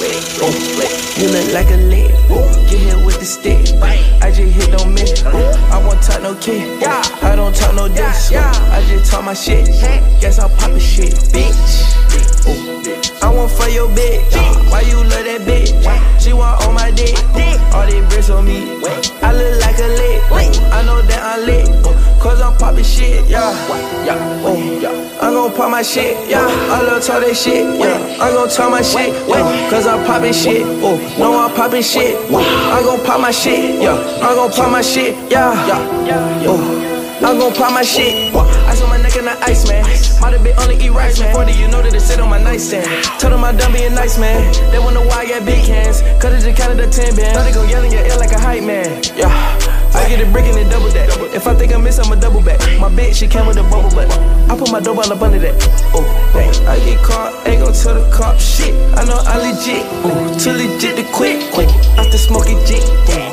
lick, lick. You look like a lick, get hit with the stick. I just hit don't miss. I won't talk no kid, I don't talk no diss. I just talk my shit. Guess I pop a shit, bitch. Oh. I want for your bitch. Why you love that bitch? She want all my dick. All these bricks on me. I look like a lick. I know that I'm lit. Cause I'm popping shit, yeah. yeah. Oh, I'm gon' pop my shit, yeah. I love talk that shit, yeah. I'm gon' talk my shit, yeah. Cause I'm popping shit. Oh, no, I'm popping shit. I'm gon' pop my shit, yeah. I'm gon' pop my shit, yeah. Oh. I'm gon' pop my shit. Ice on my neck and the ice, man. Might have been only eat rice, man. 40, you know that it sit on my nightstand. Told them I done being nice, man. They wanna why I got big hands. Cut it counted the 10 band. Now they gon' yell in your ear like a hype man. Yeah. I get it brickin' and double that. If I think I miss, I'ma double back. My bitch, she came with a bubble butt. I put my dope all up under that. Oh, dang. I get caught, ain't gon' tell the cop shit. I know I legit. Ooh, too legit to quit. Quick, after smoking jit. Go,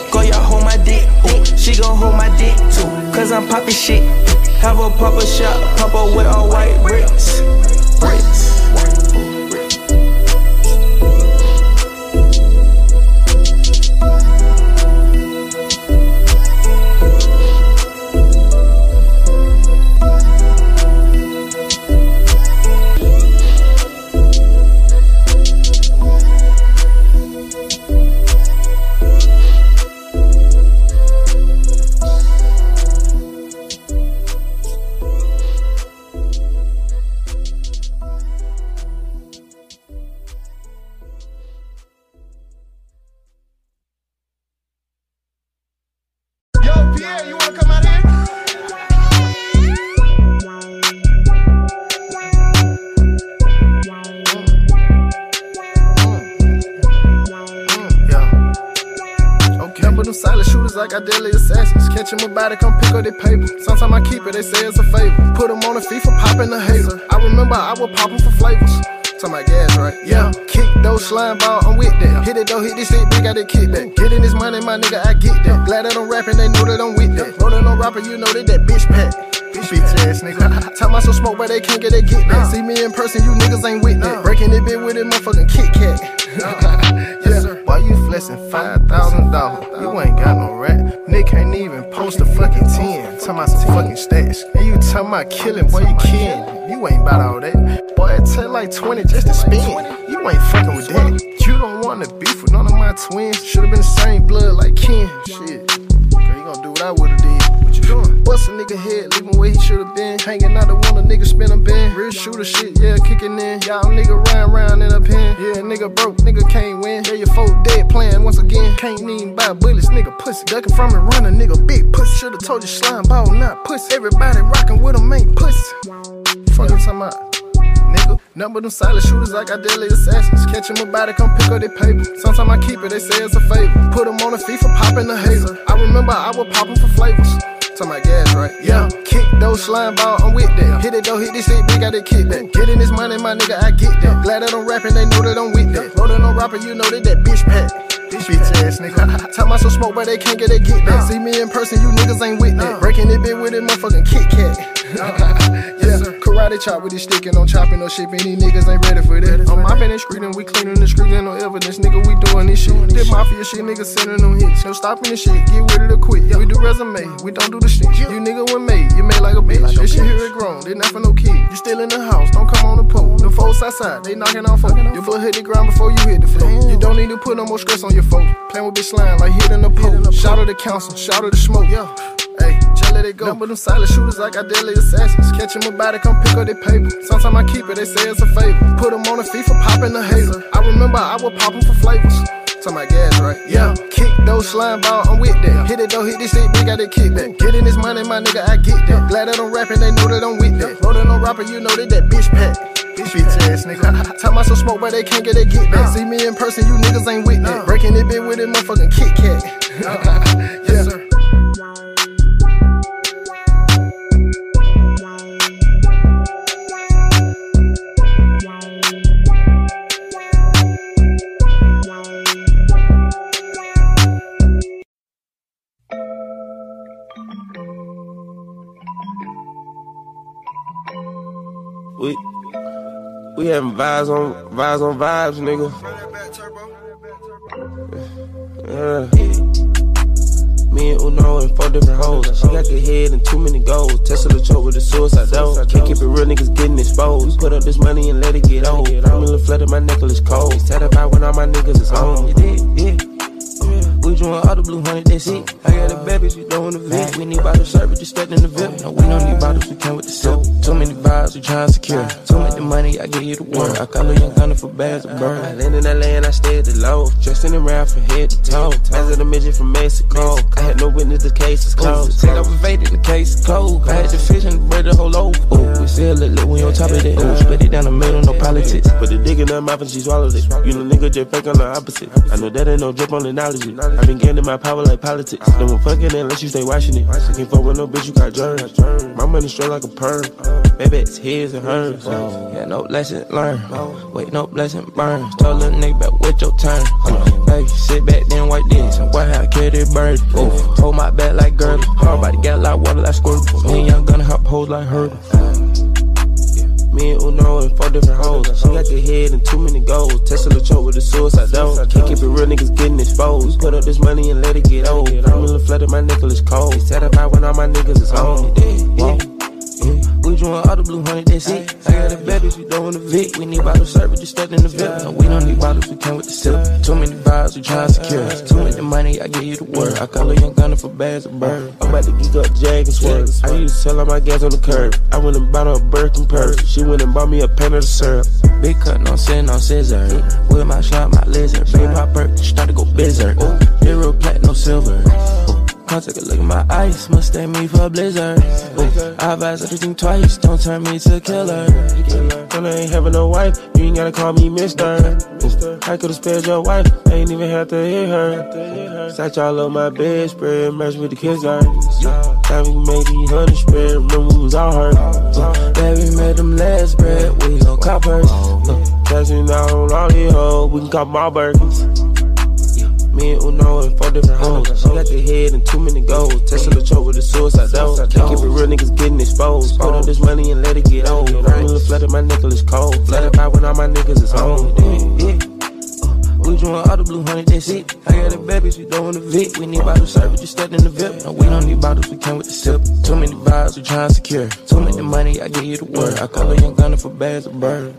poppin' shit. Have a pop a shot, pop a with all white bricks. Bricks. Sometimes I keep it, they say it's a favor. Put 'em on the feet for popping the hater. I remember I would pop 'em for flavors. Talking about gas, right? Yeah. Kick those slime ball, I'm with that. Hit it, don't hit this shit, big got that kickback. Getting this money, my nigga, I get that. Glad that I'm rapping, they know that I'm with that. Rolling on rapper, you know that that bitch pack. Bitch ass nigga. Tell my so smoke, but they can't get that get that. Uh. See me in person, you niggas ain't with that. Uh. Breaking it bit with it, motherfucking Kit Kat. Uh. Why you flexing five thousand dollars? You ain't got no rap. Nick can't even post a fucking ten. Talking about some fucking stats. And you talking about killing, boy, you kidding. You ain't about all that. Boy, it take like 20 just to spin. You ain't fucking with that. You don't want to beef with none of my twins. Should've been the same blood like Ken. Shit. Gonna do what I would've did. What you doing? Bust a nigga head, leave him where he should've been. Hanging out the one a nigga spin a bin. Real shooter shit, yeah, kicking in. Y'all nigga run round in a pen. Yeah, nigga broke, nigga can't win. Yeah, your foe dead playing once again. Can't even buy bullets, nigga pussy. Ducking from and running, nigga big pussy. Should've told you slime ball, not pussy. Everybody rocking with him ain't pussy. Fucking talking about Number them silent shooters, like I got deadly assassins. Catch him about it, come pick up their paper. Sometimes I keep it, they say it's a favor. Put them on the feet for popping the hazer. I remember I would pop them for flavors. Talking about gas, right? Yeah. Kick those slime ball, I'm with that. Hit it though, hit this shit, big, got that kick back. Getting this money, my nigga, I get that. Glad that I'm rapping, they know that I'm with that. Rolling on rapper, you know that that bitch pack. This bitch ass nigga. Tell my some smoke, but they can't get that get back. See me in person, you niggas ain't with that. Uh. Breaking it bit with it, motherfucking Kit Kat. Uh. yeah, karate chop with this stick and I'm chopping no shit. Any niggas ain't ready for that. I'm mopping and screaming, we cleaning the street, ain't no evidence, nigga. We doing this shit. This mafia shit, niggas sending them hits. No stopping the shit, get with it or quit. We do resume, we don't do the shit. You nigga was made, you made like a bitch. This shit here it grown, they not for no kid. You still in the house, don't come on the pole. The folks outside, they knocking on folk. Your foot hit the ground before you hit the floor. You don't need to put no more stress on your folk. Playing with bitch slime like hitting a pole. Shout out the council, shout out the smoke. Yeah. Hey, just let it go. Number them silent shooters, like I deadly assassins. Catch him about it, come pick up their paper. Sometimes I keep it, they say it's a favor. Put them on the feet for popping the hazer. I remember I would pop them for flavors. Talking about gas, right? Yeah. Kick those slime ball, I'm with that. Hit it though, hit this shit, big, got that kick back. Getting this money, my nigga, I get that. Glad that I'm rapping, they know that I'm with that. Rolling on rapper, you know that that bitch pack. Bitch ass nigga. Tell my some smoke, but they can't get that get back. See me in person, you niggas ain't with that. Breaking it bit with it, motherfucking Kit Kat. yes, sir. We having vibes on vibes on vibes, nigga. Yeah. Me and Uno in four different hoes. She got the head and too many goals. Tesla the choke with a suicide door. Can't keep it real, niggas getting exposed. We Put up this money and let it get old. I'm in the flooded, my necklace cold. Satisfied when all my niggas is home. Yeah. We doing all the blue honey, that's it. I got a baby, she doing the vet. We need bottles service, just in the VIP. No, we don't need bottles, we came with the sip. Too many vibes, we trying to secure. Too much the money, I give you the word. I call a young gunner for bags of bird. I land in that land, I stay at the low. Dressing around from head to toe. As of the midget from Mexico. I had no witness, the case is closed. Take off a faded, the case is cold. I had the fish and the bread, the whole loaf. Ooh, we still look, look, we on top of that. Ooh, split it down the middle, no politics. Put the dick in her mouth and she swallowed it. You know, nigga just fake on the opposite. I know that ain't no drip on the knowledge. I been getting my power like politics. Don't want fucking unless you stay watching it. I can't fuck with no bitch, you got germs. My money straight like a perm. Baby, it's his and hers. Yeah, no lesson learned. Wait, no blessing burn. Told little nigga back with your turn. Hey, sit back then, white this. And white how carry that bird. Ooh, hold my back like girdle. Hard body got like water like squirt. Me young gonna hop hoes like hurdle. Me and Uno in four different hoes. She got the head and too many goals. Tesla choke with a suicide door. Can't keep it real, niggas getting exposed. Put up this money and let it get old. I'm in the flooded, my necklace cold. Satisfied when all my niggas is home. Yeah. We doing all the blue honey, that's it. I got a baby, we doing the Vic. We need bottles served, just stuck in the VIP. No, we don't need bottles, we came with the sip. Too many vibes, we trying to secure. Too much money, I give you the word. I call a young gunner for bags of bird. I'm about to geek up Jag and swerve. I used to sell all my gas on the curb. I went and bought her a Birkin purse. She went and bought me a pan of the syrup. Big cut, no sin, no scissor. With my shot, my lizard. Baby pop perk, start to go berserk. Zero plat, no silver. Come take a look at my ice, mistake me for a blizzard. Ooh, I advise everything twice, don't turn me to a killer. When I ain't having no wife, you ain't gotta call me mister. Ooh, I could've spared your wife, I ain't even have to hit her. Sat y'all on my bed, spread, match with the kids are. Time we made these honey spread, remember we was all hurt. Made them last spread, we gon' cop hers. Uh, Cashing out on all these hoes, we can cop my burgers. Me and Uno in four different hoes. She got the head and too many goals. Tesla choke with a suicide door. Can't keep it real, niggas getting exposed. Put up this money and let it get old. The flooded, my necklace cold. Flooded by when all my niggas is home. Yeah. Uh, we doing all the blue honey, that's it. I got the babies, we doing the Vic. We need bottles served, just stuck in the VIP. No, we don't need bottles, we came with the sip. Too many vibes, we trying to secure. Too many money, I give you the word. I call a young gunner for bags of bird.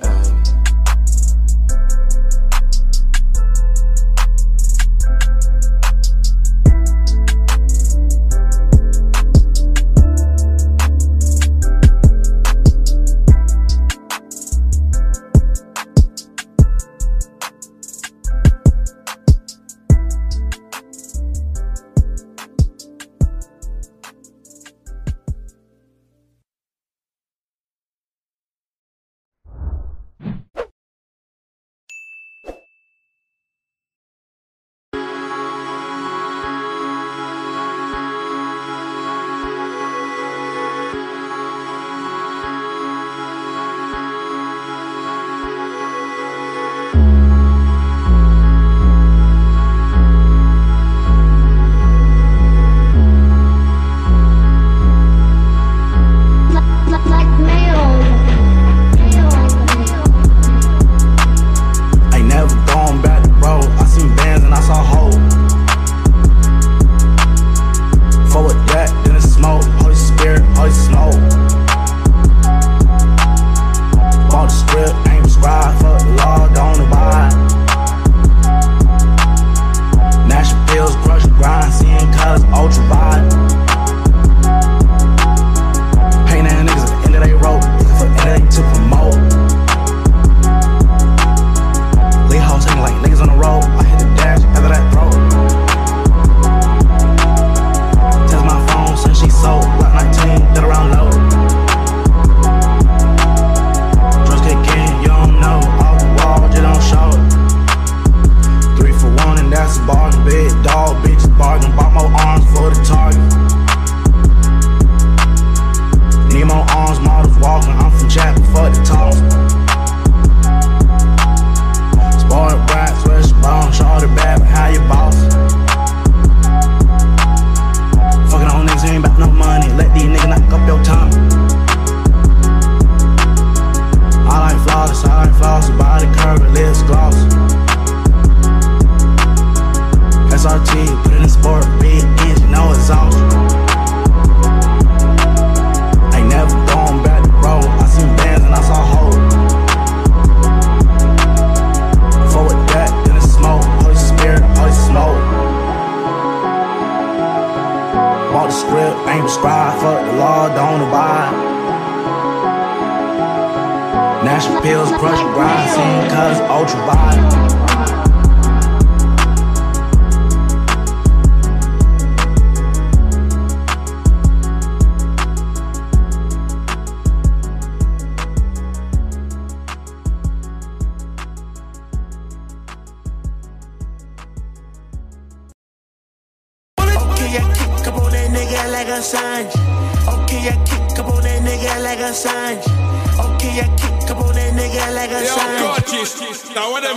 Pressurizing, cause ultra wide.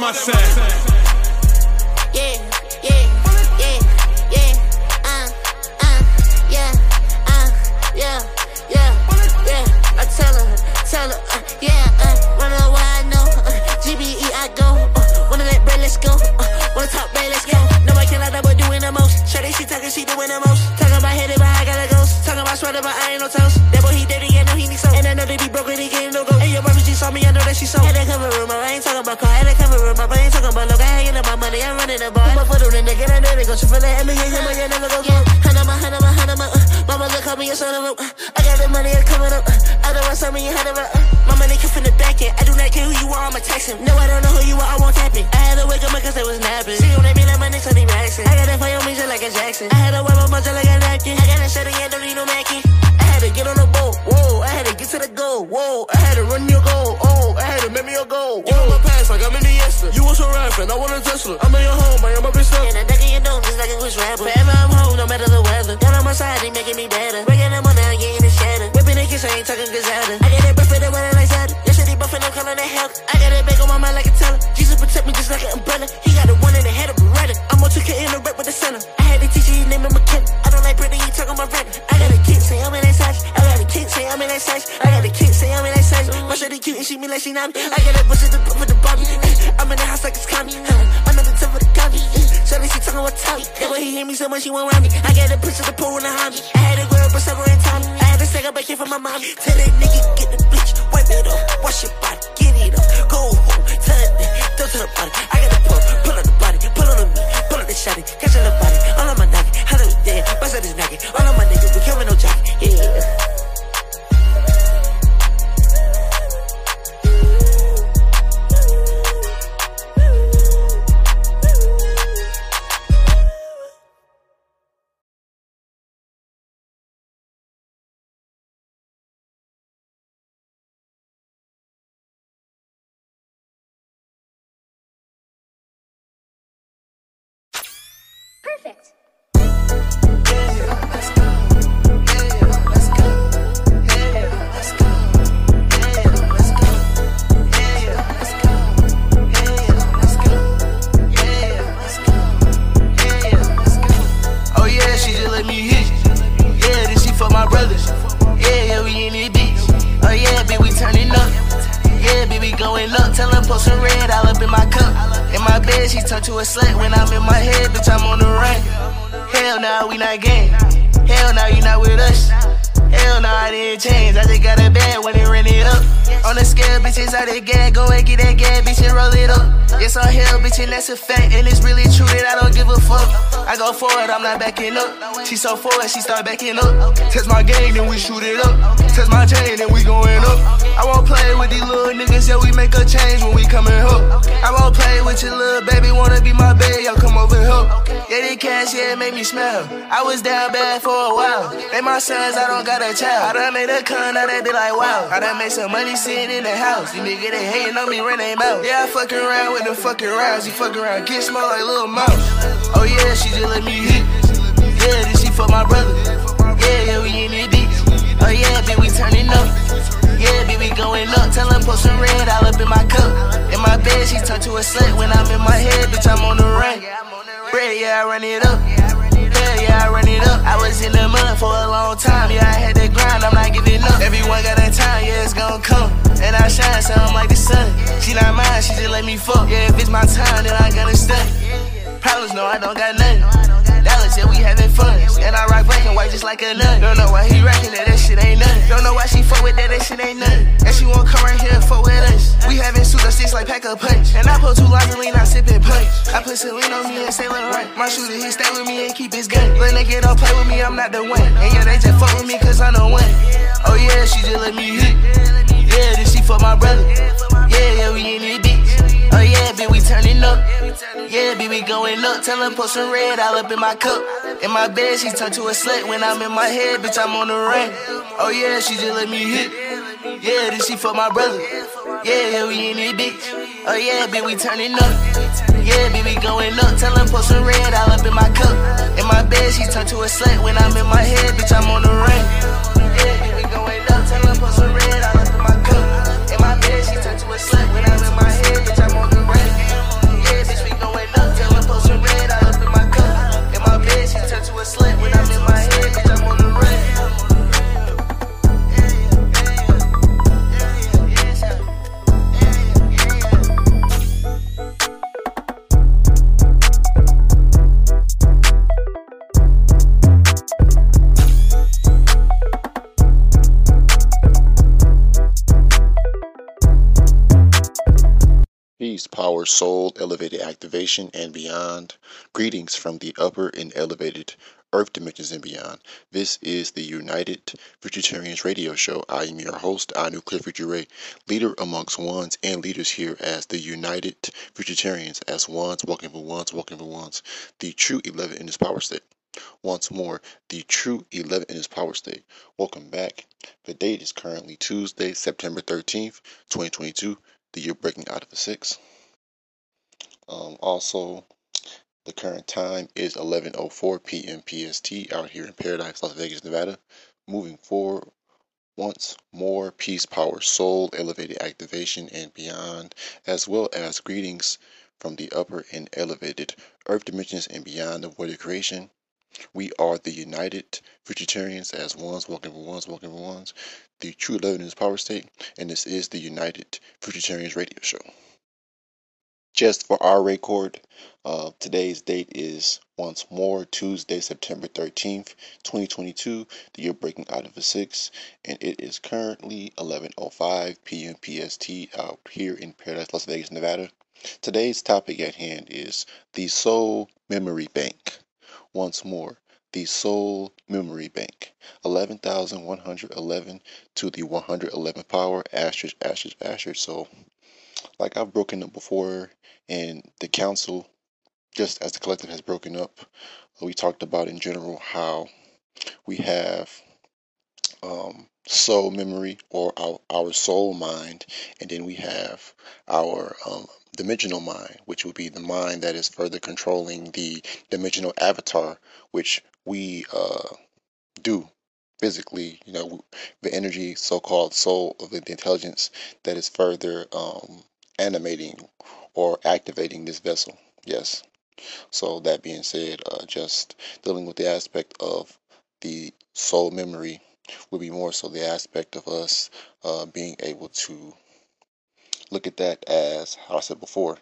Now home, I am a And deck in your dome just like a wish rapper. Forever I'm home, no matter the weather. Down on my side, they making me better. Breaking them on down, getting it shattered. Whipping the kiss, I ain't talking gazetta. I get it buff in the weather like that. Yesterday buffing, I'm calling it health. I got it back on my mind like a teller. Jesus protect me just like an umbrella. He got the one in the head of Beretta. I'm on 2K in the rep with the center. I had to teach you, his name is McKenna. I don't like Britney, you talking about rap. I got a kid, say I'm in that size. I got a kid, say I'm in that size. I got a kid, say I'm in that size. My shorty cute and she me like she not me. I got that bush at the with the Bobby. I'm in the house like it's. I'm Shorty, she talking about Tommy. That way he hear me so much, he won't round me. I got a push of the pool in the hobby. I had to grow up a summer in Tommy. I had to a back here from my mommy. Tell that nigga get the bleach, wipe it off, wash your body, get it up, go home, tell that, don't tell the body. I got a pull, pull on the body, pull on me, pull on the shotty, catch on the body, My she turned to a slut. When I'm in my head, bitch, I'm on the run. Hell nah, we not gang. Hell nah, you not with us. Hell nah, I didn't change. I just got a bad when they ran it up. On the scale, bitches out the gas. Go and get that gas, bitch, and roll it up. Yes, I'm hell, bitch, and that's a fact. And it's really true that I don't give a fuck. I go forward, I'm not backing up. She so forward, she start backing up. Test my game, then we shoot it up. Test my chain, then we going up. I won't play with these little niggas, yeah, we make a change when we coming up. I won't play with your little baby, wanna be my baby, y'all come over here. Yeah, they cash, yeah, it make me smell. I was down bad for a while. They my sons, I don't got a child. I done made a con, now they be like, wow. I done made some money sitting in the house. You nigga, they hating on me, run they mouth. Yeah, I fuck around with the fucking rounds. You fuck around, get small like little mouse. Oh yeah, she just let me hit. Yeah, then she fuck my brother. Yeah, yeah, we in this bitch. Oh yeah, baby, we turning up. Yeah, baby, going up. Tell her post some red all up in my cup. In my bed, she turned to a slut. When I'm in my head, bitch, I'm on the run. Bread, yeah, I run it up. I was in the mud for a long time. Yeah, I had to grind, I'm not giving up. Everyone got a time, yeah, it's gonna come. And I shine, so I'm like the sun. She not mine, she just let me fuck. Yeah, if it's my time, then I gotta stay. Problems, no, I don't got nothing. Dollars, yeah, we having fun. And I rock black and white just like a nun. Don't know why he rockin' that, that shit ain't nothing. Don't know why she fuck with that, that shit ain't nothing. And she won't come right here and fuck with us. We having suit of six like pack a punch. I put Celine on me and say right. My shooter, he stay with me and keep his gun. When they get off play with me, I'm not the one. And yeah, they just fuck with me cause I know when. Oh yeah, she just let me hit. Yeah, then she fuck my brother. Yeah, yeah, we in it, bitch. Oh yeah, bitch, we turning up. Yeah, bitch, we going up. Tell her put some red all up in my cup. In my bed, she turned to a slut. When I'm in my head, bitch, I'm on the run. Oh yeah, she just let me hit. Yeah, then she fuck my brother. Yeah, yeah, we in it, bitch. Oh yeah, bitch, we turning up. Yeah, baby going up, tell him put some red all up in my cup. In my bed, she turned to a slut when I'm in my head, bitch, I'm on the run. Yeah, baby going up, tell put some red all up in my cup. In my bed, she turned to a slut when I'm in my head, bitch, I'm on the run. Yeah, bitch, we going up, tell him put some red all up in my cup. In my bed, she turned to a slut when I'm in my power, soul, elevated activation, and beyond. Greetings from the upper and elevated earth dimensions and beyond. This is the United Futuritarians radio show. I am your host, I Clifford Ray, leader amongst ones and leaders here as the United Futuritarians, as ones, walking for ones, walking for ones, the true 11 in this power state. Once more, the true 11 in this power state. Welcome back. The date is currently Tuesday, September 13th, 2022 the year breaking out of a six. Um, also, the current time is 11:04 p.m. PST out here in Paradise, Las Vegas, Nevada. Moving forward, once more, peace, power, soul, elevated activation, and beyond, as well as greetings from the upper and elevated earth dimensions and beyond of void creation. We are the United Futuritarians as ones, walking for ones, walking for ones, the true 11 in this power state, and this is the United Futuritarians radio show. Just for our record, uh, today's date is once more Tuesday, September 13th, 2022, the year breaking out of a six, and it is currently 11.05 p.m. PST out here in Paradise, Las Vegas, Nevada. Today's topic at hand is the Soul Memory Bank. Once more, the Soul Memory Bank. 11,111 to the 111th power, asterisk, asterisk, asterisk. So, like I've broken up before, and the council, just as the collective has broken up, we talked about in general how we have um, soul memory or our, our soul mind, and then we have our um, dimensional mind, which would be the mind that is further controlling the dimensional avatar, which we uh, do physically, you know, the energy, so-called soul of the intelligence that is further um, animating or activating this vessel. Yes. So that being said, uh, just dealing with the aspect of the soul memory would be more so the aspect of us uh, being able to look at that as, how I said before,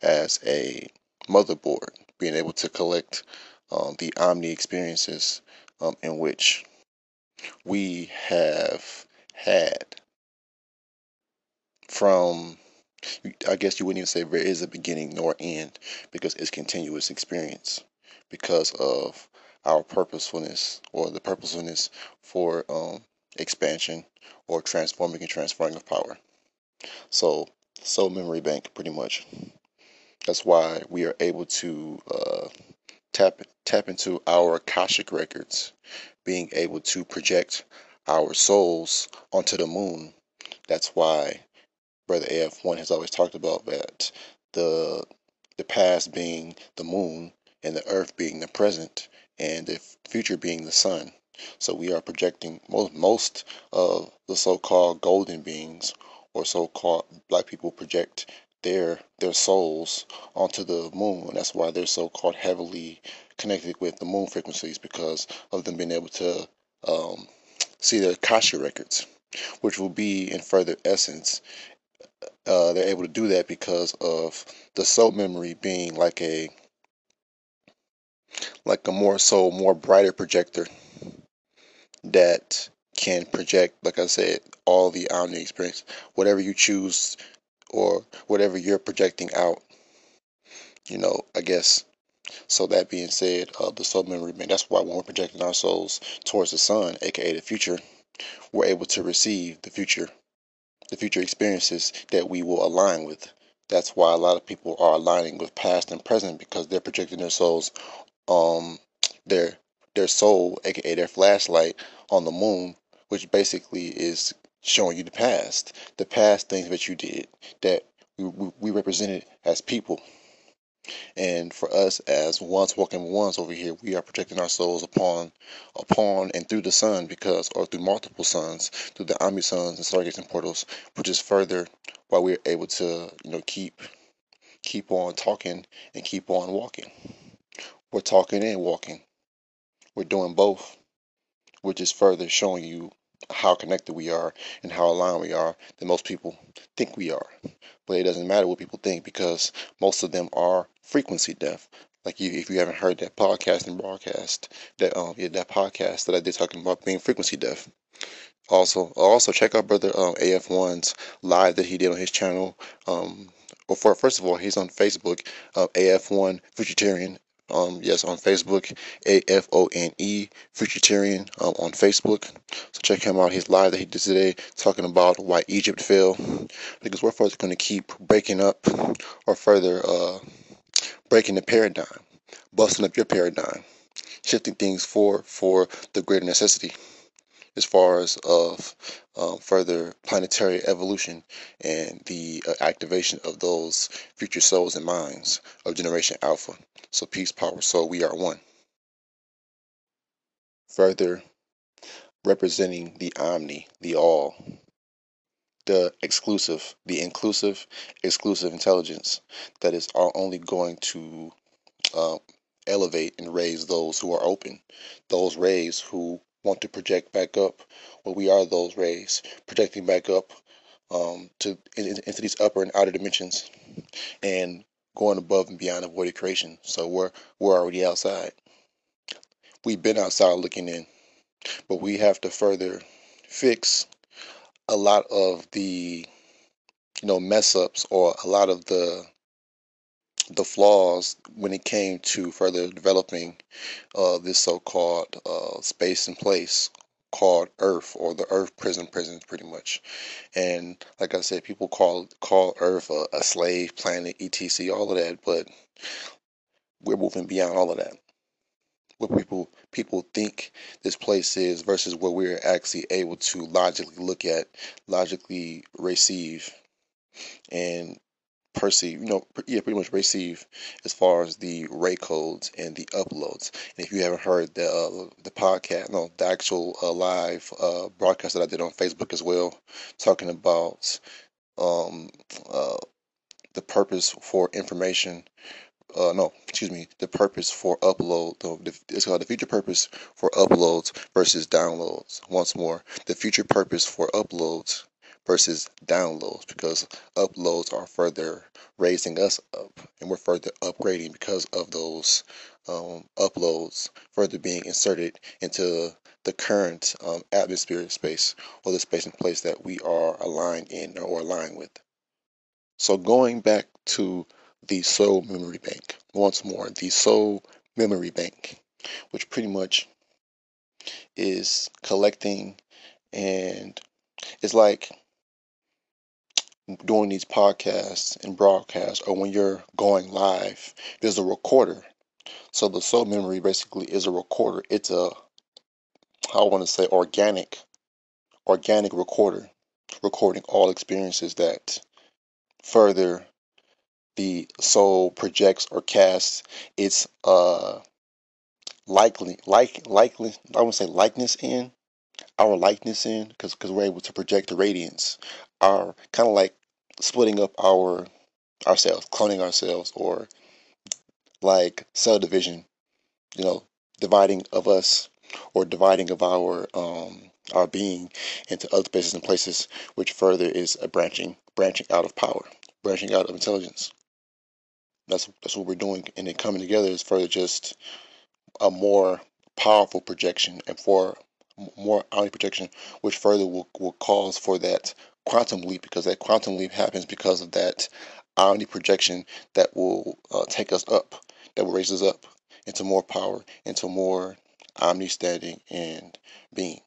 as a motherboard, being able to collect um, the omni experiences um, in which we have had from I guess you wouldn't even say there is a beginning nor end because it's continuous experience because of our purposefulness or the purposefulness for um, expansion or transforming and transferring of power. So, soul memory bank, pretty much. That's why we are able to uh, tap tap into our akashic records, being able to project our souls onto the moon. That's why Brother AF1 has always talked about that the the past being the moon and the earth being the present and the future being the sun. So we are projecting most most of the so-called golden beings or so-called black people project their their souls onto the moon. That's why they're so-called heavily connected with the moon frequencies because of them being able to um, see the akashic records, which will be in further essence uh, they're able to do that because of the soul memory being like a like a more so more brighter projector that can project like i said all the omni experience. Whatever you choose or whatever you're projecting out you know i guess. So that being said uh, the soul memory man that's why when we're projecting our souls towards the sun aka the future we're able to receive the future the future experiences that we will align with That's why a lot of people are aligning with past and present because they're projecting their souls, um, their their soul, aka their flashlight, on the moon, which basically is showing you the past, the past things that you did that we, we, represented as people. And for us as once walking ones over here, we are projecting our souls upon upon and through the sun because or through multiple suns, through the Omni suns and stargates and portals, which is further why we're able to, you know, keep keep on talking and keep on walking. We're talking and walking. We're doing both, which is further showing you how connected we are and how aligned we are than most people think we are. But it doesn't matter what people think because most of them are frequency deaf. Like you, if you haven't heard that podcast and broadcast, that um, yeah, that podcast that I did talking about being frequency deaf. Also, also check out brother um, AF1's live that he did on his channel. Um, well, for first of all, he's on Facebook, uh, AF1 Futuritarian um, yes, on Facebook, A F O N E Futuritarian um, on Facebook. So check him out. His live that he did today talking about why Egypt fell. Because we're further going to keep breaking up or further uh, breaking the paradigm, busting up your paradigm, shifting things for for the greater necessity as far as of um, further planetary evolution and the uh, activation of those future souls and minds of Generation Alpha. So peace, power, soul, we are one. Further representing the omni, the all, the exclusive, the inclusive, exclusive intelligence that is only going to uh, elevate and raise those who are open, those rays who want to project back up. Well, we are those rays projecting back up um, to in, into these upper and outer dimensions, and going above and beyond avoided creation. So we're we're already outside. We've been outside looking in, but we have to further fix a lot of the you know mess ups or a lot of the the flaws when it came to further developing uh, this so-called uh, space and place called Earth or the Earth prison prison pretty much. And like I said, people call call Earth a, a slave planet, etc. All of that, but we're moving beyond all of that. What people people think this place is versus what we're actually able to logically look at, logically receive, and perceive, you know, yeah, pretty much receive as far as the ray codes and the uploads. And if you haven't heard the uh, the podcast, no, the actual uh, live uh, broadcast that I did on Facebook as well, talking about um, uh, the purpose for information. Uh, no, excuse me. The purpose for upload. The, it's called the future purpose for uploads versus downloads. Once more, the future purpose for uploads versus downloads because uploads are further raising us up and we're further upgrading because of those um, uploads further being inserted into the current um, atmosphere space or the space and place that we are aligned in or aligned with. So going back to the soul memory bank once more, the soul memory bank, which pretty much is collecting and it's like doing these podcasts and broadcasts or when you're going live, there's a recorder. So the soul memory basically is a recorder. It's a I want to say organic organic recorder recording all experiences that further the soul projects or casts its uh likely like likely I want to say likeness in our likeness in because because we're able to project the radiance are kind of like splitting up our ourselves, cloning ourselves, or like cell division, you know, dividing of us or dividing of our um, our being into other spaces and places, which further is a branching branching out of power, branching out of intelligence. That's that's what we're doing, and then coming together is further just a more powerful projection and for more omni projection, which further will, will cause for that quantum leap because that quantum leap happens because of that omni projection that will uh, take us up, that will raise us up into more power, into more omni standing and being.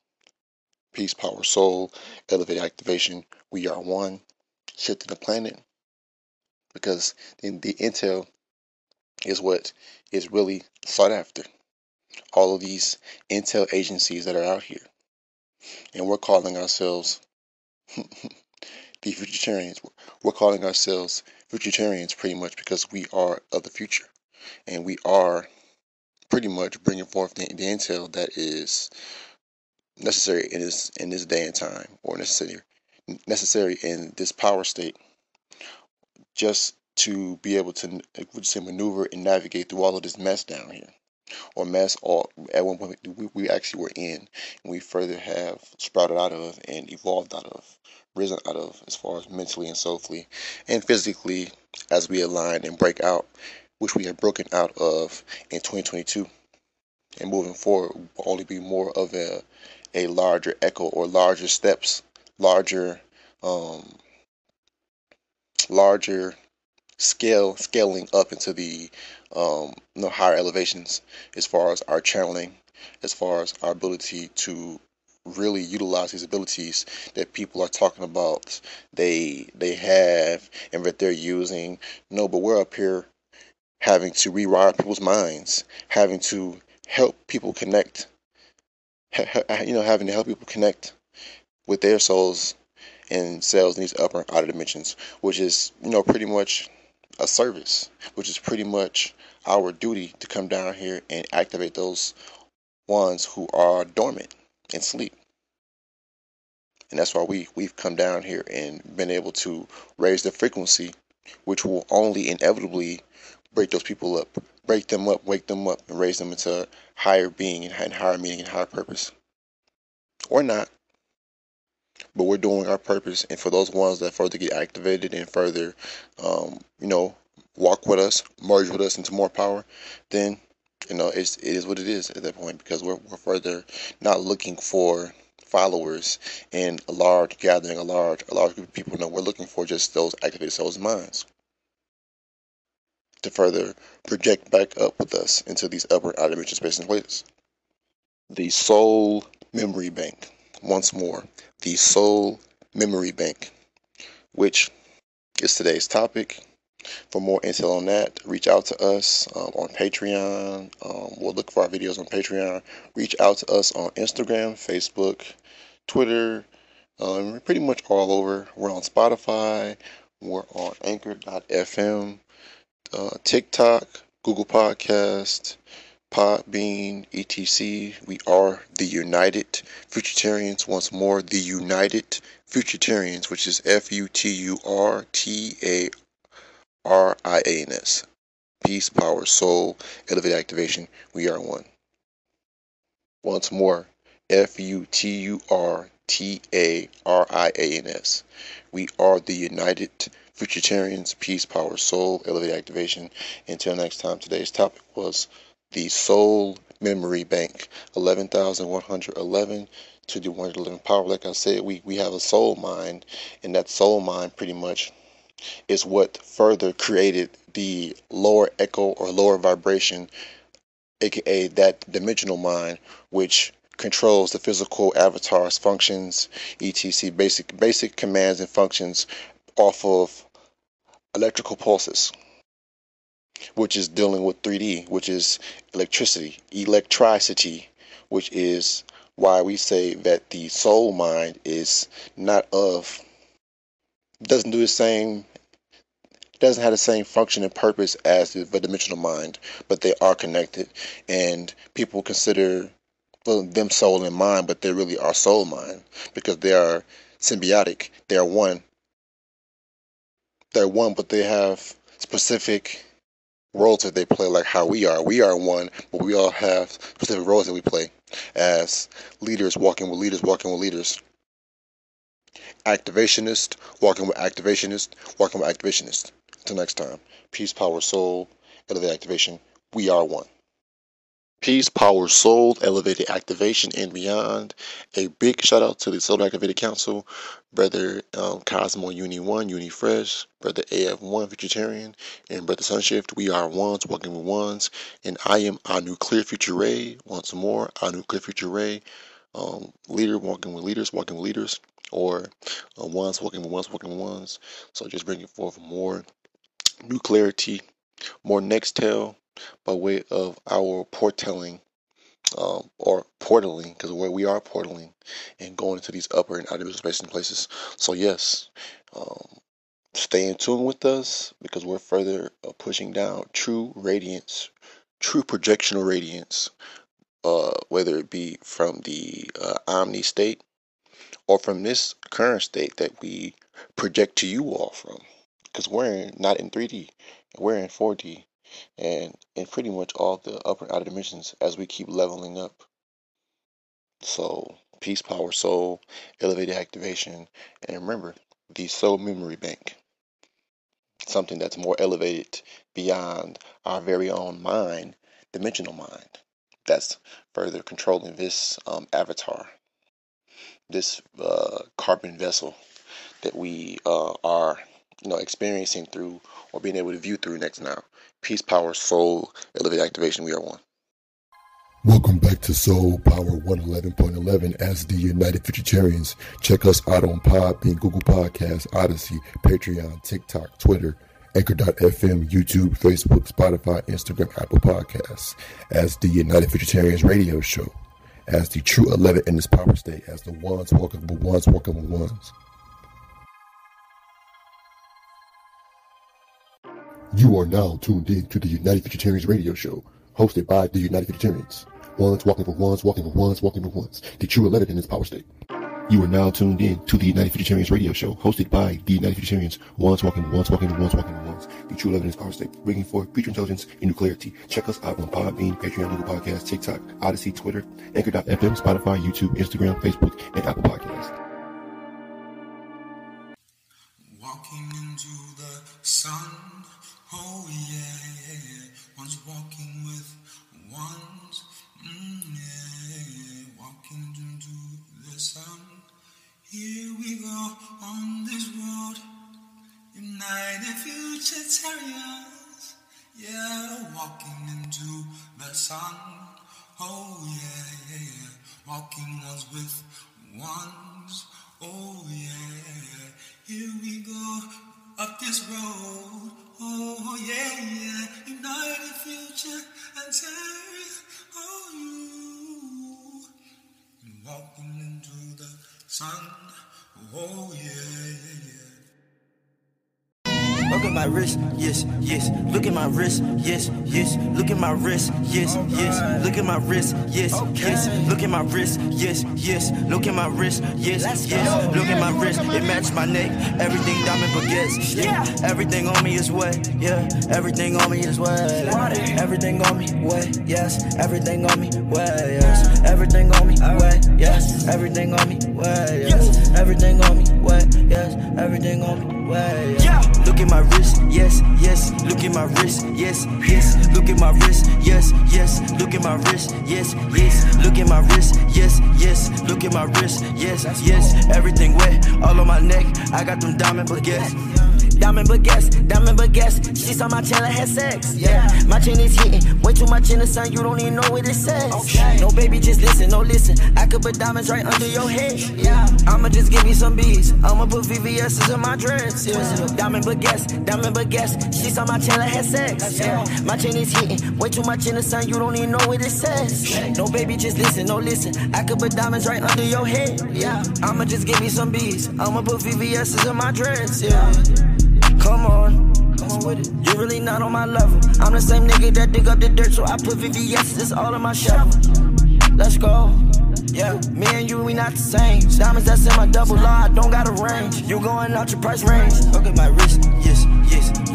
Peace, power, soul, elevate activation. We are one. Shifting the planet. because the, the intel is what is really sought after. All of these intel agencies that are out here, and we're calling ourselves the Futuritarians, we're calling ourselves Futuritarians pretty much because we are of the future, and we are pretty much bringing forth the, the intel that is necessary in this in this day and time, or necessary necessary in this power state, just to be able to say maneuver and navigate through all of this mess down here, or mess all at one point we, we actually were in, and we further have sprouted out of and evolved out of, risen out of, as far as mentally and soulfully, and physically as we align and break out, which we have broken out of in 2022 and moving forward will only be more of a a larger echo or larger steps, larger um, larger scale scaling up into the um, you know, higher elevations as far as our channeling, as far as our ability to really utilize these abilities that people are talking about they they have and that they're using. No but we're up here having to rewire people's minds having to help people connect you know having to help people connect with their souls and selves in these upper and outer dimensions which is you know pretty much a service which is pretty much our duty to come down here and activate those ones who are dormant and sleep and that's why we we've come down here and been able to raise the frequency which will only inevitably break those people up break them up, wake them up, and raise them into higher being and higher meaning and higher purpose. Or not. But we're doing our purpose, and for those ones that further get activated and further, um, you know, walk with us, merge with us into more power, then you know it's it is what it is at that point because we're we're further not looking for followers in a large gathering, a large a large group of people. No, we're looking for just those activated souls minds to further project back up with us into these upper outer dimension space and places. The soul memory bank. Once more, the soul memory bank, which is today's topic. For more intel on that, reach out to us um, on Patreon. Um, we'll look for our videos on Patreon. Reach out to us on Instagram, Facebook, Twitter, um, pretty much all over. We're on Spotify. We're on Anchor.fm uh, TikTok, Google Podcast, Podbean, etc. We are the United Futuritarians. Once more, the United Futuritarians, which is F U T U R T A R I A N S. Peace, power, soul, elevate activation. We are one. Once more, F U T U R T A R I A N S. We are the United Futuritarians, Peace, Power, Soul, Elevate Activation. Until next time, today's topic was the Soul Memory Bank 11,111 to the 111 power. Like I said, we, we have a soul mind, and that soul mind pretty much is what further created the lower echo or lower vibration, aka that dimensional mind, which controls the physical avatar's functions, etc. Basic basic commands and functions off of electrical pulses, which is dealing with 3D, which is electricity, electricity, which is why we say that the soul mind is not of doesn't do the same doesn't have the same function and purpose as the, the dimensional mind, but they are connected. And people consider them soul and mind, but they really are soul mind because they are symbiotic. They are one they're one, but they have specific roles that they play, like how we are. We are one, but we all have specific roles that we play as leaders, walking with leaders, walking with leaders. Activationist, walking with activationist, walking with activationist. Until next time, peace, power, soul, elevate activation. We are one. Peace, power, soul, elevated activation, and beyond. A big shout out to the Solar Activated Council, Brother um, Cosmo Uni 1, Uni Fresh, Brother AF1 Vegetarian, and Brother Sunshift. We are ones, walking with ones, and I am our nuclear future ray. Once more, our nuclear future ray. Um, leader walking with leaders, walking with leaders, or uh, ones walking with ones, walking with ones. So just bringing forth more new clarity, more Nextel by way of our portelling um, or portaling, because where we are portaling and going into these upper and outer spaces and places. So, yes, um, stay in tune with us because we're further uh, pushing down true radiance, true projectional radiance, uh, whether it be from the uh, omni state or from this current state that we project to you all from. Because we're not in 3D, we're in 4D and in pretty much all the upper and outer dimensions as we keep leveling up. So, peace, power, soul, elevated activation, and remember the soul memory bank. Something that's more elevated beyond our very own mind, dimensional mind. That's further controlling this um, avatar, this uh, carbon vessel that we uh, are, you know, experiencing through or being able to view through next now. Peace, power, soul, elevate activation. We are one. Welcome back to Soul Power 111.11 as the United Futuritarians. Check us out on Podbean, Google Podcasts, Odysee, Patreon, TikTok, Twitter, Anchor.fm, YouTube, Facebook, Spotify, Instagram, Apple Podcasts as the United Futuritarians radio show, as the true 11 in this power state, as the ones walking with ones walking with ones. You are now tuned in to the United Futuritarians radio show, hosted by the United Futuritarians. Ones walking for ones, walking for ones, walking for ones. The true 11 in this power state. You are now tuned in to the United Futuritarians radio show, hosted by the United Futuritarians. Ones walking ones, walking ones, walking ones. The true 11 in this power state, bringing forth future intelligence and new clarity. Check us out on Podbean, Patreon, Google Podcasts, TikTok, Odysee, Twitter, Anchor.fm, Spotify, YouTube, Instagram, Facebook, and Apple Podcasts. Wrist, yes, yes. Look at my wrist, yes, yes. Look at my wrist, yes, yes. Look at my wrist, yes, yes. Look at my wrist, it matches my neck. Everything diamond baguettes, yeah. Everything on me is wet, yeah. Everything on me is wet. Everything on me wet, yes. Everything on me wet, yes. Everything on me wet, yes. Everything on me wet, yes. Everything on me wet, yes. Everything on me wet, yeah. Look at my wrist, yes, yes. Look at my wrist, yes, yes. Look at my wrist, yes, yes. Look at my wrist, yes, yes. Look at my wrist, yes, yes. Look at my wrist, yes, yes. Everything wet, all on my neck. I got them diamond baguettes. Diamond but baguettes, diamond but baguettes. She saw my channel had sex. Yeah, my chain is hitting. Way too much in the sun, you don't even know what it says. Okay. No baby, just listen, no listen. I could put diamonds right under your head. Yeah, I'ma just give you some bees. I'ma put VVS's in my dress. Yeah, diamond baguettes, diamond baguettes. She saw my channel had sex. Yeah, my chain is hitting. Way too much in the sun, you don't even know what it says. No baby, just listen, no listen. I could put diamonds right under your head. Yeah, I'ma just give you some bees. I'ma put VVS's in my dress. Yeah. Come on. You're really not on my level. I'm the same nigga that dig up the dirt, so I put VVS, it's all in my shovel. Let's go. Yeah, me and you, we not the same. Diamonds that's in my double law, I don't got a range. You going out your price range. Look at my wrist, yes.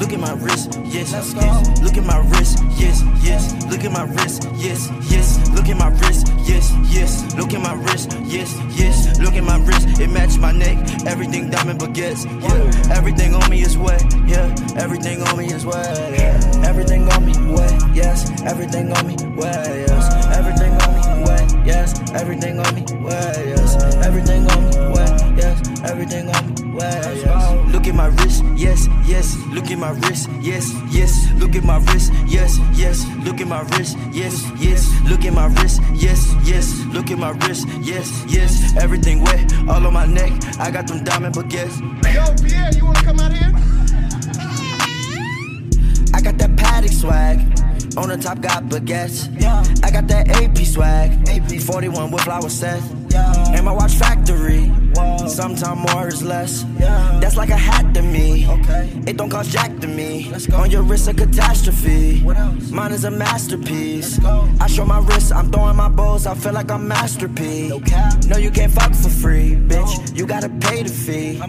Look at my wrist, yes, yes. Look at my wrist, yes, yes. Look at my wrist, yes, yes. Look at my wrist, yes, yes. Look at my wrist, yes, yes. Look at my wrist, it matches my neck. Everything diamond baguettes, yeah. Everything on me is wet, yeah. Everything on me is wet, yeah. Everything on me wet, yes. Everything on me wet, yes. Everything on me wet, yes. Everything on me wet, yes. Everything on me wet, yes. Everything on me. Look at my wrist, yes, yes. Look at my wrist, yes, yes. Look at my wrist, yes, yes. Look at my wrist, yes, yes. Look at my wrist, yes, yes. Look at my wrist, yes, yes. Everything wet, all on my neck. I got them diamond baguettes. Yo, Pierre, you wanna come out here? I got that paddock swag. On the top got baguettes. I got that AP swag. AP. 41 with flower set. And my watch factory. Sometime more is less. That's like a hat to me. Okay. It don't cost jack to me. On your wrist a catastrophe. Mine is a masterpiece. I show my wrist, I'm throwing my balls. I feel like I'm masterpiece. No, no you can't fuck for free, bitch. You gotta pay the fee.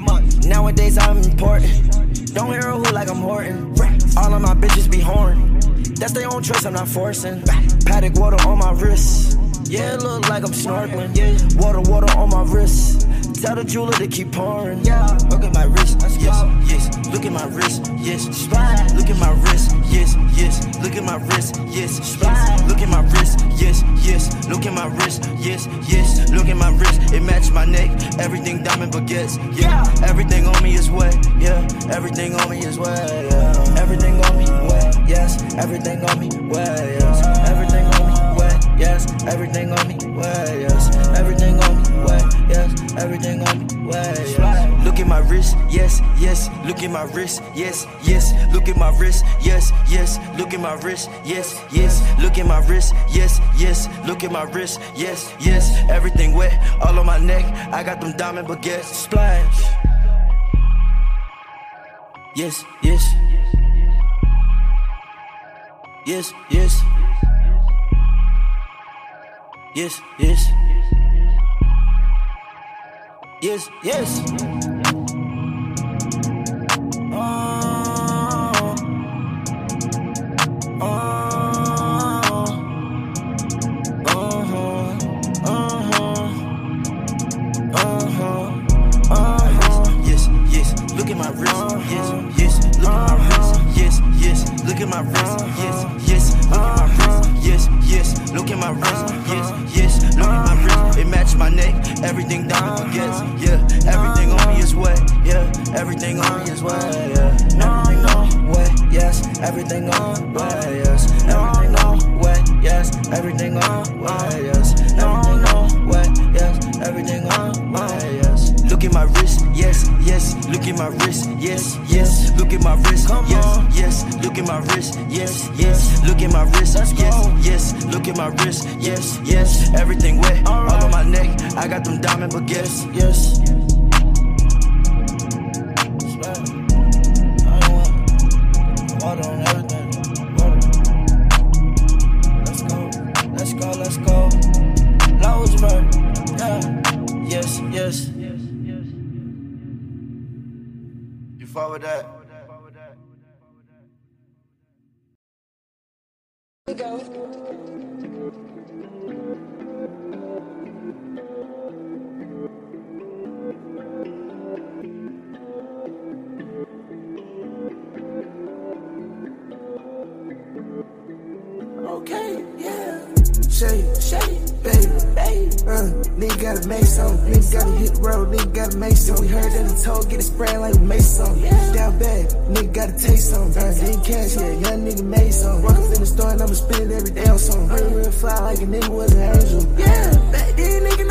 Nowadays I'm important. Don't hear a who like I'm Horton. All of my bitches be horny. That's their own choice, I'm not forcing. Patek water on my wrist. Yeah, it look like I'm snorkeling. Yeah, water, water on my wrist. Tell the jeweler to keep pouring. Yeah, look at my wrist. Yes, yes. Look at my wrist. Yes, slide. Look at my wrist. Yes, yes. Look at my wrist. Yes, slide. Look at my wrist. Yes, yes. Look at my wrist. Yes, yes. Look at my wrist. It matched my neck. Everything diamond baguettes. Yeah, everything on me is wet. Yeah, everything on me is wet. Yeah, everything on me wet. Yes, everything on me wet. Yes, Yes, everything on me wet. Yes, everything on me wet. Yes, everything on me wet. Yes. Look at my wrist. Yes, yes. Look at my wrist. Yes, yes. Look at my wrist. Yes, yes. Look at my wrist. Yes, yes. Look at my wrist. Yes, yes. Look at my wrist. Yes, yes. Everything wet. All on my neck. I got them diamond baguettes. Splash. Yes, yes. Yes, yes. Yes, yes. Yes, yes. Shake, shake, baby, baby. Uh, nigga gotta make some. Nigga gotta hit the road. Nigga gotta make some. We heard that the told get it spraying like we made some. Down bad, nigga gotta taste some. Uh, didn't cash, yeah, young nigga made some. Walk up in the store and I'ma spend it every day on some. Real, real fly like a nigga was an angel. Yeah, back then nigga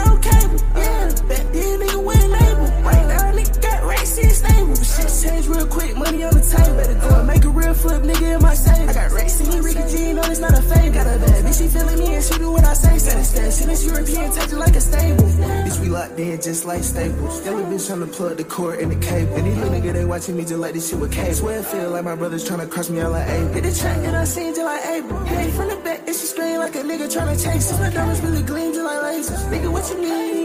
changed real quick, money on the table. Better go and make a real flip, nigga in my savings. I got racks, racing, Ricky G, no, it's not a fame. Got a bad bitch, she feeling me and she do what I say. Satisfaction, this European, take it like a stable. Bitch, we locked in just like staples. A bitch trying to plug the cord in the cable. And these little nigga, they watching me just like this shit with cable. Swear it feel like my brother's trying to cross me out like Abel. Hit the track that I seen just like Abel. Hey, from the back, and she scream like a nigga trying to chase. My diamonds really gleam just like lasers. Nigga, what you mean?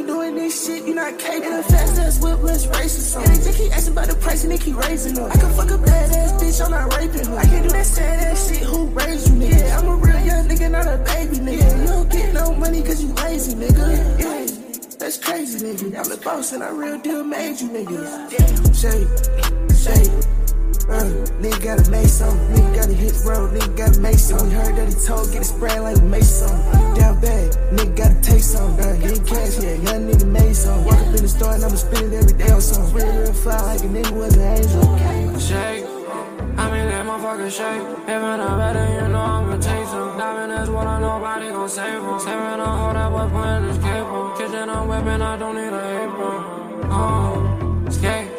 Shit, you not capable. And a fast ass whip, let's race or something. And they keep asking about the price and they keep raising up. I can fuck a bad ass bitch, I'm not raping her. I can't do that sad ass shit, who raised you, nigga? Yeah, I'm a real young nigga, not a baby, nigga. You don't get no money cause you lazy, nigga. Yeah. That's crazy, nigga. I'm the boss and I real deal made you, nigga. Damn, shake, shake. Uh, nigga gotta make some, nigga gotta hit the road, nigga gotta make some. We heard that he told, get it spraying like we bad, nigga gotta take some. Getting cash, yeah, young nigga made some. Walk up in the store and I'ma spend it every day on some. Real, real fly like a nigga was an angel. Shake, I mean that motherfucker shake. If it not better, you know I'ma take some. Diamond is what I nobody gon' save him. Saving a hold that boy putting his cape on. Kitchen a weapon, I don't need a apron. Oh, skate.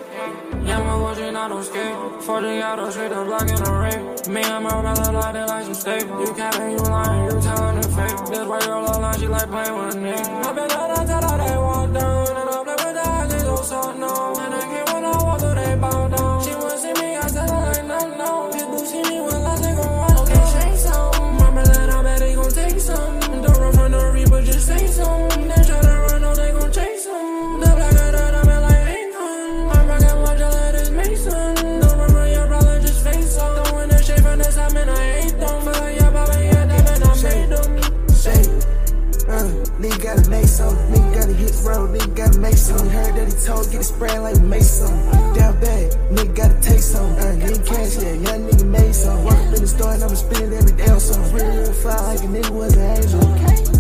Yeah, my watching, I don't skate. 40 out, straight to block in a ring. Me and my brother like they like some staple. You capping, you lying, you telling fake. This your little line, she like playing with a nigga. I been out, I tell her they walk down. And I play with the eyes, they go so no. And I get when I walk through, they bow down. She wanna see me, I tell her like no, no. People see me when I take a walk. Okay, shake some. My brother, I bet they gon' take some. Don't run from the reaper, just say some. Road, nigga gotta make some. Heard that he told, get it spraying like Mason. Down bad, nigga gotta take some. Uh, nigga cash, yeah, young nigga made some. Work in the store and I'ma spend every day on some. Real, real fly like a nigga was an angel.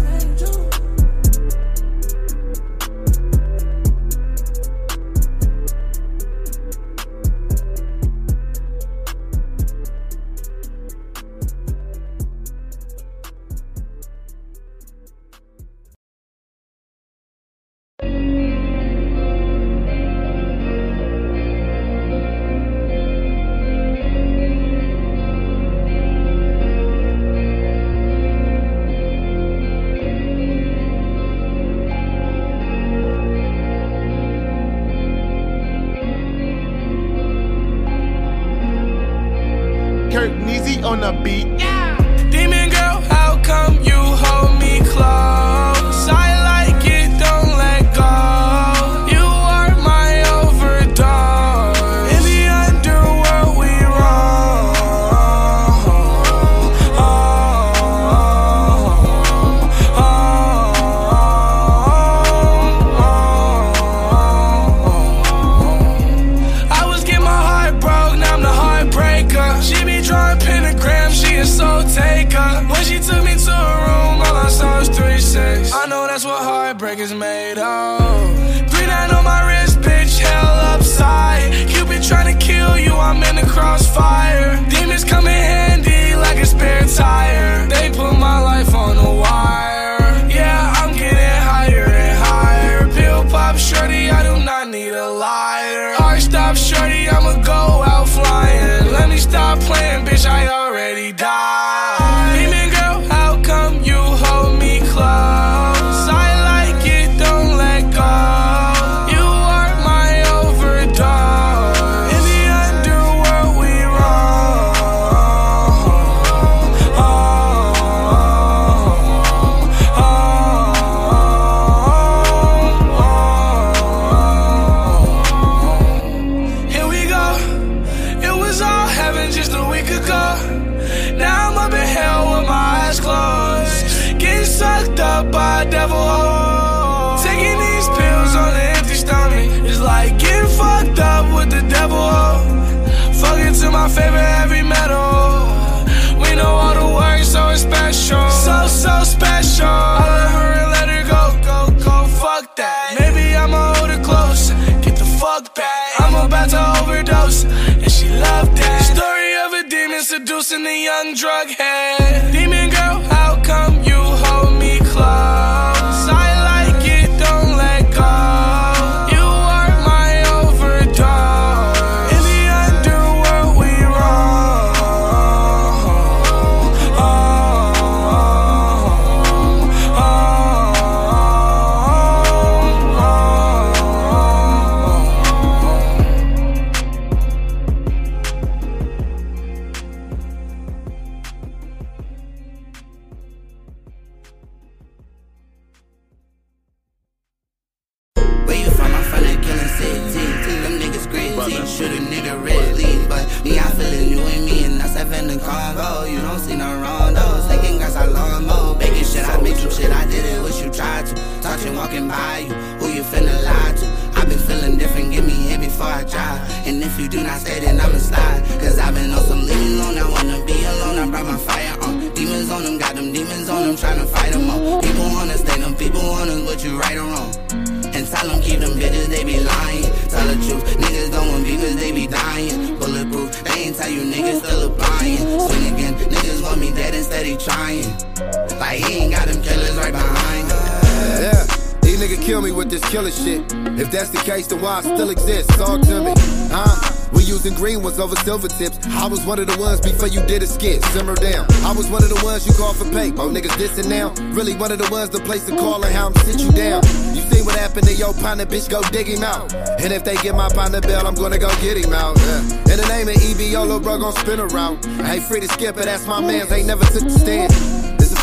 Favorite heavy metal. We know all the words, so special. So, so special. I her and let her go, go, go. Fuck that. Maybe I'ma close. Get the fuck back. I'm about to overdose. And she loved that. Story of a demon seducing a young drug head. Demon if you do not stay, then I'ma slide. Cause i been on some lean alone, I wanna be alone. I brought my fire on. Demons on them, got them demons on them, tryna fight them all. People wanna stay, them people wanna what you right or wrong. And tell them keep them bitches, they be lying. Tell the truth, niggas don't want beef cause they be dying. Bulletproof, they ain't tell you niggas still applying. Swing again, niggas want me dead instead he trying. Like he ain't got them killers right behind. Yeah, these niggas kill me with this killer shit. If that's the case, then why I still exist? Talk to me. Huh? We using green ones over silver tips. I was one of the ones before you did a skit. Simmer down. I was one of the ones you called for pay. Oh, niggas dissing now. Really one of the ones the place to call and how I'm sit you down. You see what happened to your partner, bitch, go dig him out. And if they get my partner bell, I'm gonna go get him out. In the name of EBO, little bro gon' spin around. I ain't free to skip it, that's my man's, ain't never took the stand.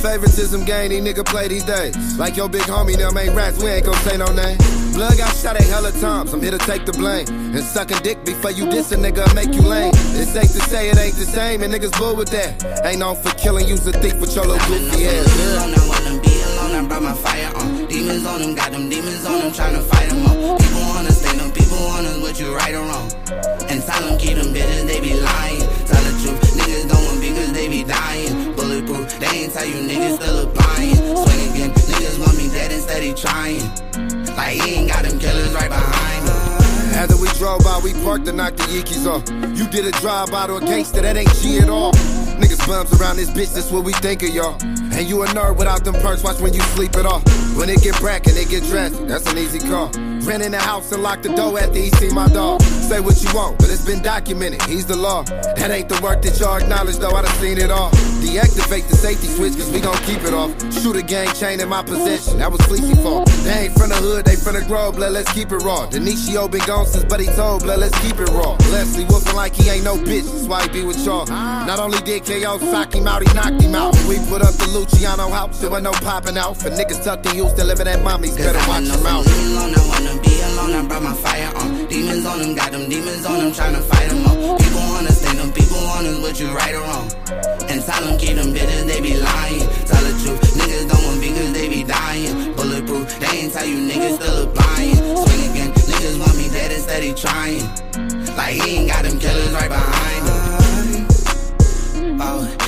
Favoritism game, these nigga play these days. Like your big homie, them ain't rats, we ain't gon' say no name. Blood got shot a hella times, I'm here to take the blame. And sucking dick before you diss a nigga make you lame. It's safe to say it ain't the same, and niggas bull with that. Ain't known for killing, use a thief with your little goofy ass. alone, I wanna be alone, I brought my fire on. Demons on them, got them demons on them, tryna fight them all. People wanna stay them, people want us, what you right or wrong. And silent keep them bitches, they be lying. Tell the truth, niggas don't want because they be dying. They ain't tell you niggas still applying. Swing again, niggas want me dead instead he trying. Like he ain't got them killers right behind him. After we drove by, we parked and knocked the Yeekies off. You did a drive by to a gangster, that ain't G at all. Niggas bums around this bitch, that's what we think of y'all. And you a nerd without them perks, watch when you sleep it off. When it get brack and it get dressed, that's an easy call. Ran in the house and locked the door after he seen my dog. Say what you want, but it's been documented, he's the law. That ain't the work that y'all acknowledge though, I done seen it all. Deactivate the safety switch, cause we gon' keep it off. Shoot a gang chain in my possession, that was Fleecy fault. They ain't from the hood, they from the grove, blood, let's keep it raw. Denisio been gone since Buddy told, blood, let's keep it raw. Leslie whooping like he ain't no bitch, that's why he be with y'all. Not only did KO sock him out, he knocked him out. We put up the Luciano house, there was no popping out. For niggas tucked in, you still living at mommy's, better watch your mouth. Alone, I wanna be alone, I brought my fire on. Demons on them, got them demons on them, to fight them all. People understand them, people wanna what you right or wrong. And tell them, keep them bitches, they be lying. Tell the truth, niggas don't want be cause they be dying people. They ain't tell you niggas still applying. Swing again, niggas want me dead and steady trying. Like he ain't got them killers right behind him. Oh.